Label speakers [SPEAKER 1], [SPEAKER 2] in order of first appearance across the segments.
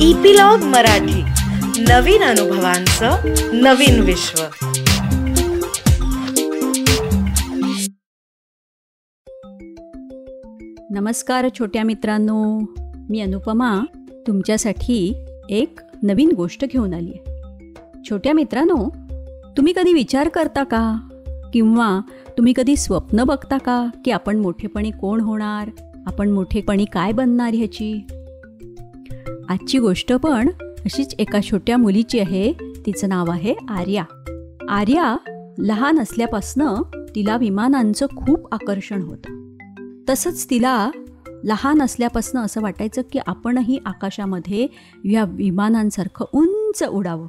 [SPEAKER 1] Epilogue Marathi. नवीन अनुभवांचं नवीन विश्व.
[SPEAKER 2] नमस्कार छोट्या मित्रांनो मी अनुपमा तुमच्यासाठी एक नवीन गोष्ट घेऊन आली आहे. छोट्या मित्रांनो तुम्ही कधी विचार करता का? किंवा तुम्ही कधी स्वप्न बघता का की आपण मोठेपणी कोण होणार? आपण मोठेपणी काय बनणार ह्याची? आजची गोष्ट पण अशीच एका छोट्या मुलीची आहे. तिचं नाव आहे आर्या. आर्या लहान असल्यापासनं तिला विमानांचं खूप आकर्षण होतं. तसंच तिला लहान असल्यापासनं असं वाटायचं की आपणही आकाशामध्ये या विमानांसारखं उंच उडावं.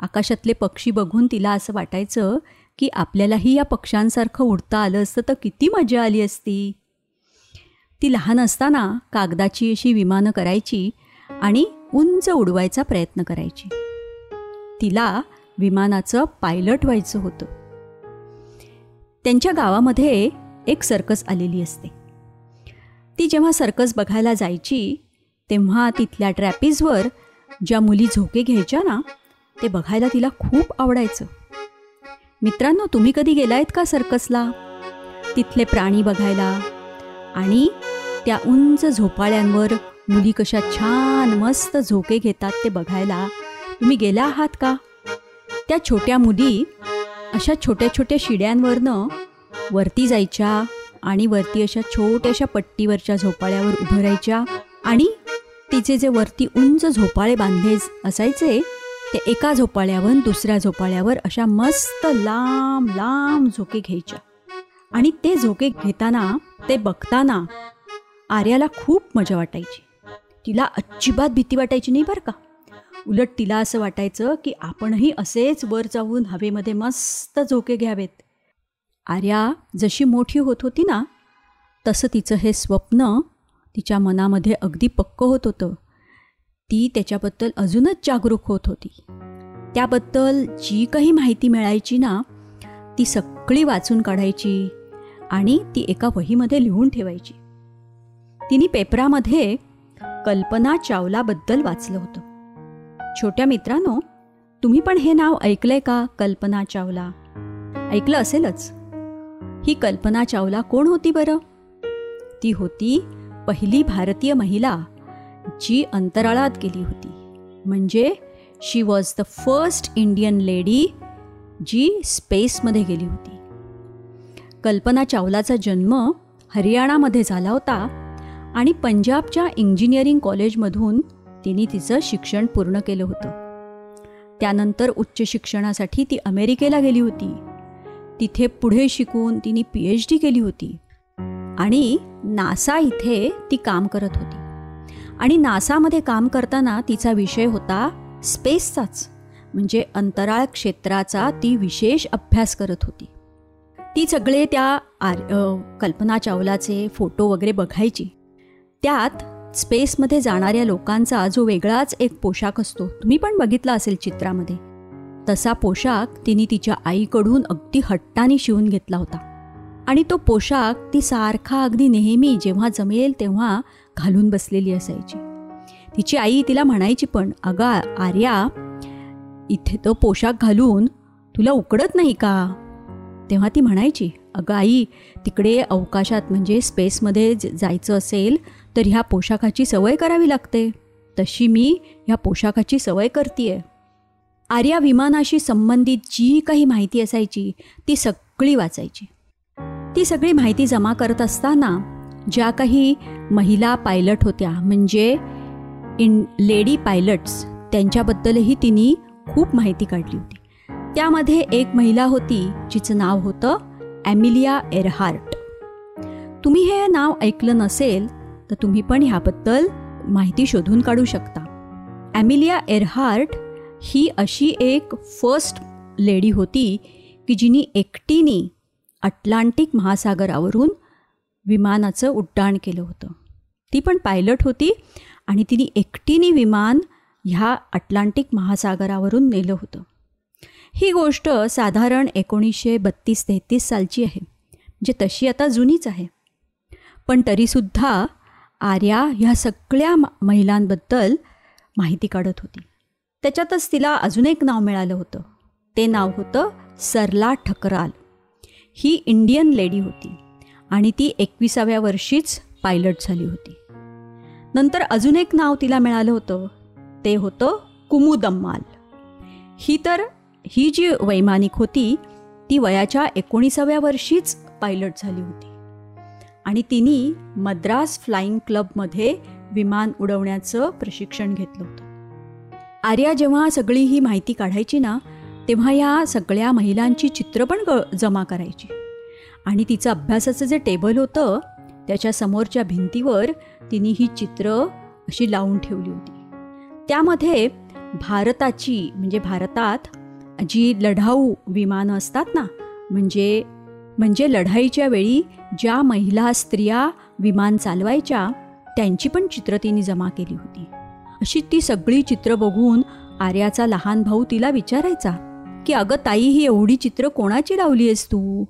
[SPEAKER 2] आकाशातले पक्षी बघून तिला असं वाटायचं की आपल्यालाही या पक्ष्यांसारखं उडता आलं असतं तर किती मजा आली असती. ती लहान असताना कागदाची अशी विमानं करायची आणि उंच उडवायचा प्रयत्न करायची. तिला विमानाचं पायलट व्हायचं होतं. त्यांच्या गावामध्ये एक सर्कस आलेली असते. ती जेव्हा सर्कस बघायला जायची तेव्हा तिथल्या ट्रॅपीजवर ज्या मुली झोके घ्यायच्या ना ते बघायला तिला खूप आवडायचं. मित्रांनो तुम्ही कधी गेलायत का सर्कसला? तिथले प्राणी बघायला आणि त्या उंच झोपाळ्यांवर मुली कशा छान मस्त झोके घेतात ते बघायला. तुम्ही गेला आहात का? त्या छोट्या मुली अशा छोट्या छोट्या शिड्यांवरनं वरती जायच्या आणि वरती अशा छोट्याशा पट्टीवरच्या झोपाळ्यावर उभं राहायच्या आणि तिचे जे वरती उंच झोपाळे बांधले असायचे ते एका झोपाळ्यावर दुसऱ्या झोपाळ्यावर अशा मस्त लांब लांब झोके घ्यायच्या. आणि ते झोके घेताना ते बघताना आर्याला खूप मजा वाटायची. तिला अजिबात भीती वाटायची नाही बरं का. उलट तिला असं वाटायचं की आपणही असेच वर जाऊन हवेमध्ये मस्त झोके घ्यावेत. आर्या जशी मोठी होत होती ना तसं तिचं हे स्वप्न तिच्या मनामध्ये अगदी पक्क होत होतं. ती त्याच्याबद्दल अजूनच जागरूक होत होती. त्याबद्दल जी काही माहिती मिळायची ना ती सगळी वाचून काढायची आणि ती एका वहीमध्ये लिहून ठेवायची. तिने पेपरामध्ये कल्पना चावलाबद्दल वाचलं होतं. छोट्या मित्रांनो तुम्ही पण हे नाव ऐकलंय का कल्पना चावला? ऐकलं असेलच. ही कल्पना चावला कोण होती बरं? ती होती पहिली भारतीय महिला जी अंतराळात गेली होती. म्हणजे she was the first Indian lady जी स्पेसमध्ये गेली होती. कल्पना चावलाचा जन्म हरियाणामध्ये झाला होता. आणि पंजाबच्या इंजिनिअरिंग कॉलेजमधून तिने तिचं शिक्षण पूर्ण केलं होतं. त्यानंतर उच्च शिक्षणासाठी ती अमेरिकेला गेली होती. तिथे पुढे शिकून तिने पी एच डी केली होती. आणि नासा इथे ती काम करत होती. आणि नासामध्ये काम करताना तिचा विषय होता स्पेसचाच म्हणजे अंतराळ क्षेत्राचा ती विशेष अभ्यास करत होती. ती सगळे त्या आर कल्पना चावलाचे फोटो वगैरे बघायची. त्यात स्पेसमध्ये जाणाऱ्या लोकांचा जो वेगळाच एक पोशाख असतो तुम्ही पण बघितला असेल चित्रामध्ये. तसा पोशाख तिने तिच्या आईकडून अगदी हट्टाने शिवून घेतला होता. आणि तो पोशाख ती सारखा अगदी नेहमी जेव्हा जमेल तेव्हा घालून बसलेली असायची. तिची आई तिला म्हणायची पण अगा आर्या इथे तो पोशाख घालून तुला उकडत नाही का? तेव्हा ती म्हणायची अगं आई तिकडे अवकाशात म्हणजे स्पेसमध्ये जायचं असेल तर ह्या पोशाखाची सवय करावी लागते. तशी मी ह्या पोशाखाची सवय करते आर्या विमानाशी संबंधित जी काही माहिती असायची ती सगळी वाचायची. ती सगळी माहिती जमा करत असताना ज्या काही महिला पायलट होत्या म्हणजे इन लेडी पायलट्स त्यांच्याबद्दलही तिने खूप माहिती काढली होती. त्यामध्ये एक महिला होती जिचं नाव होतं ॲमिलिया एरहार्ट. तुम्ही हे नाव ऐकलं नसेल तर तुम्ही पण ह्याबद्दल माहिती शोधून काढू शकता. ॲमिलिया एरहार्ट ही अशी एक फर्स्ट लेडी होती की जिने एकटीने अटलांटिक महासागरावरून विमानाचं उड्डाण केलं होतं. ती पण पायलट होती आणि तिने एकटीने विमान ह्या अटलांटिक महासागरावरून नेलं होतं. ही गोष्ट साधारण एकोणीसशे बत्तीस तेहतीस सालची आहे म्हणजे तशी आता जुनीच आहे. पण तरीसुद्धा आर्या ह्या सगळ्या महिलांबद्दल माहिती काढत होती. त्याच्यातच तिला अजून एक नाव मिळालं होतं. ते नाव होतं सरला ठकराल. ही इंडियन लेडी होती आणि ती एकविसाव्या वर्षीच पायलट झाली होती. नंतर अजून एक नाव तिला मिळालं होतं. ते होतं कुमुदम्माल. ही तर ही जी वैमानिक होती ती वयाच्या एकोणीसाव्या वर्षीच पायलट झाली होती. आणि तिने मद्रास फ्लाईंग क्लबमध्ये विमान उडवण्याचं प्रशिक्षण घेतलं होतं. आर्या जेव्हा सगळी ही माहिती काढायची ना तेव्हा या सगळ्या महिलांची चित्र पण ग जमा करायची. आणि तिचं अभ्यासाचं जे टेबल होतं त्याच्या समोरच्या भिंतीवर तिने ही चित्र अशी लावून ठेवली होती. त्यामध्ये भारताची म्हणजे भारतात जी लढाऊ विमानं असतात ना म्हणजे म्हणजे लढाईच्या वेळी ज्या महिला स्त्रिया विमान चालवायच्या त्यांची पण चित्र तिने जमा केली होती. अशी ती सगळी चित्र बघून आर्याचा लहान भाऊ तिला विचारायचा की अगं ताई ही एवढी चित्र कोणाची लावली आहेस तू?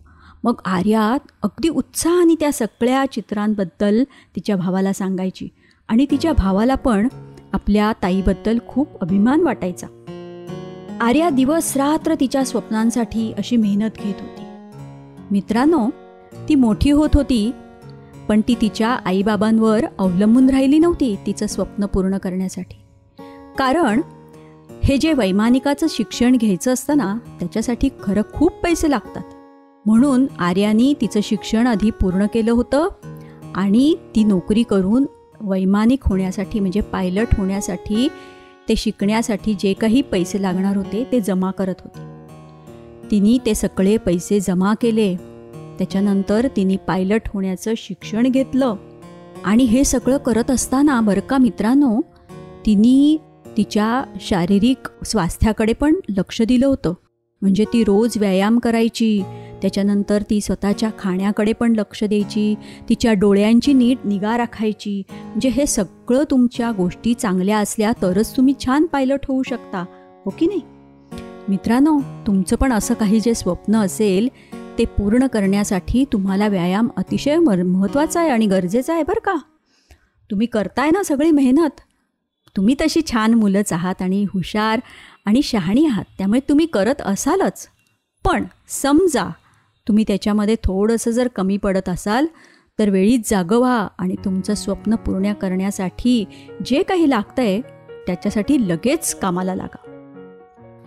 [SPEAKER 2] मग आर्या अगदी उत्साहाने त्या सगळ्या चित्रांबद्दल तिच्या भावाला सांगायची आणि तिच्या भावाला पण आपल्या ताईबद्दल खूप अभिमान वाटायचा. आर्या दिवस रात्र तिच्या स्वप्नांसाठी अशी मेहनत घेत होती. मित्रांनो ती मोठी होत होती पण ती तिच्या आईबाबांवर अवलंबून राहिली नव्हती तिचं स्वप्न पूर्ण करण्यासाठी. कारण हे जे वैमानिकाचं शिक्षण घ्यायचं असतं ना त्याच्यासाठी खरं खूप पैसे लागतात. म्हणून आर्यानी तिचं शिक्षण आधी पूर्ण केलं होतं आणि ती नोकरी करून वैमानिक होण्यासाठी म्हणजे पायलट होण्यासाठी ते शिकण्यासाठी जे काही पैसे लागणार होते ते जमा करत होते. तिने ते सगळे पैसे जमा केले. त्याच्यानंतर तिने पायलट होण्याचं शिक्षण घेतलं. आणि हे सगळं करत असताना बरं का मित्रांनो तिने तिच्या शारीरिक स्वास्थ्याकडे पण लक्ष दिलं होतं. म्हणजे ती रोज व्यायाम करायची त्याच्यानंतर ती स्वतःच्या खाण्याकडे पण लक्ष द्यायची तिच्या डोळ्यांची नीट निगा राखायची. म्हणजे हे सगळं तुमच्या गोष्टी चांगल्या असल्या तरच तुम्ही छान पायलट होऊ शकता. हो की नाही? मित्रांनो तुमचं पण असं काही जे स्वप्न असेल ते पूर्ण करण्यासाठी तुम्हाला व्यायाम अतिशय महत्त्वाचा आहे आणि गरजेचा आहे बरं का? तुम्ही करताय ना सगळी मेहनत? तुम्ही तशी छान मुलंच आहात आणि हुशार आणि शहाणी आहात. त्यामुळे तुम्ही करत असालच. पण समजा तुम्ही त्याच्यामध्ये थोडंसं जर कमी पडत असाल तर वेळीच जागं व्हा आणि तुमचं स्वप्न पूर्ण करण्यासाठी जे काही लागतं आहे त्याच्यासाठी लगेच कामाला लागा.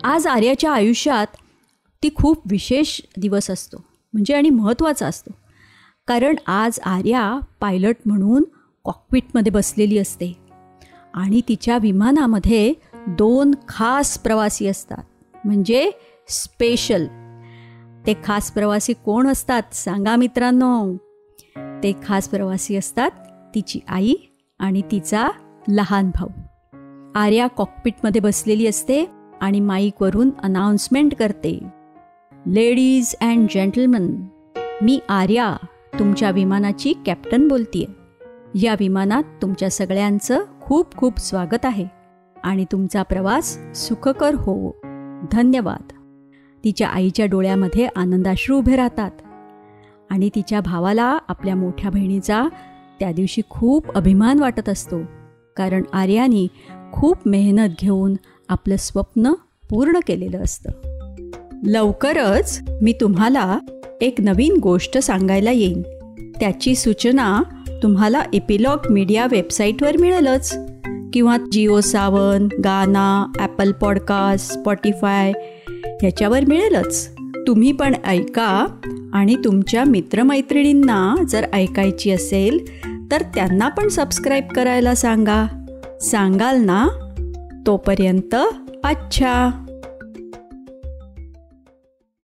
[SPEAKER 2] आज आर्याच्या आयुष्यात ती खूप विशेष दिवस असतो म्हणजे आणि महत्त्वाचा असतो. कारण आज आर्या पायलट म्हणून कॉकपिटमध्ये बसलेली असते आणि तिच्या विमानामध्ये दोन खास प्रवासी असतात. म्हणजे स्पेशल ते खास प्रवासी कोण असतात सांगा मित्रांनो. ते खास प्रवासी असतात तिची आई आणि तिचा लहान भाऊ. आर्या कॉकपिटमध्ये बसलेली असते आणि माईकवरून अनाउन्समेंट करते. लेडीज अँड जेंटलमन मी आर्या तुमच्या विमानाची कॅप्टन बोलतीये. या विमानात तुमच्या सगळ्यांचं खूप खूप स्वागत आहे. आणि तुमचा प्रवास सुखकर हो धन्यवाद. तिच्या आईच्या डोळ्यामध्ये आनंदाश्रू उभे राहतात. आणि तिच्या भावाला आपल्या मोठ्या बहिणीचा त्या दिवशी खूप अभिमान वाटत असतो. कारण आर्यानी खूप मेहनत घेऊन आपलं स्वप्न पूर्ण केलेलं असतं. लवकरच मी तुम्हाला एक नवीन गोष्ट सांगायला येईन. त्याची सूचना तुम्हाला एपिलॉग मीडिया वेबसाईटवर मिळेलच. किंवा जिओ सावन गाना ॲपल पॉडकास्ट स्पॉटीफाय ह्याच्यावर मिळेलच. तुम्ही पण ऐका आणि तुमच्या मित्रमैत्रिणींना जर ऐकायची असेल तर त्यांना पण सबस्क्राईब करायला सांगा. सांगाल ना? तोपर्यंत अच्छा!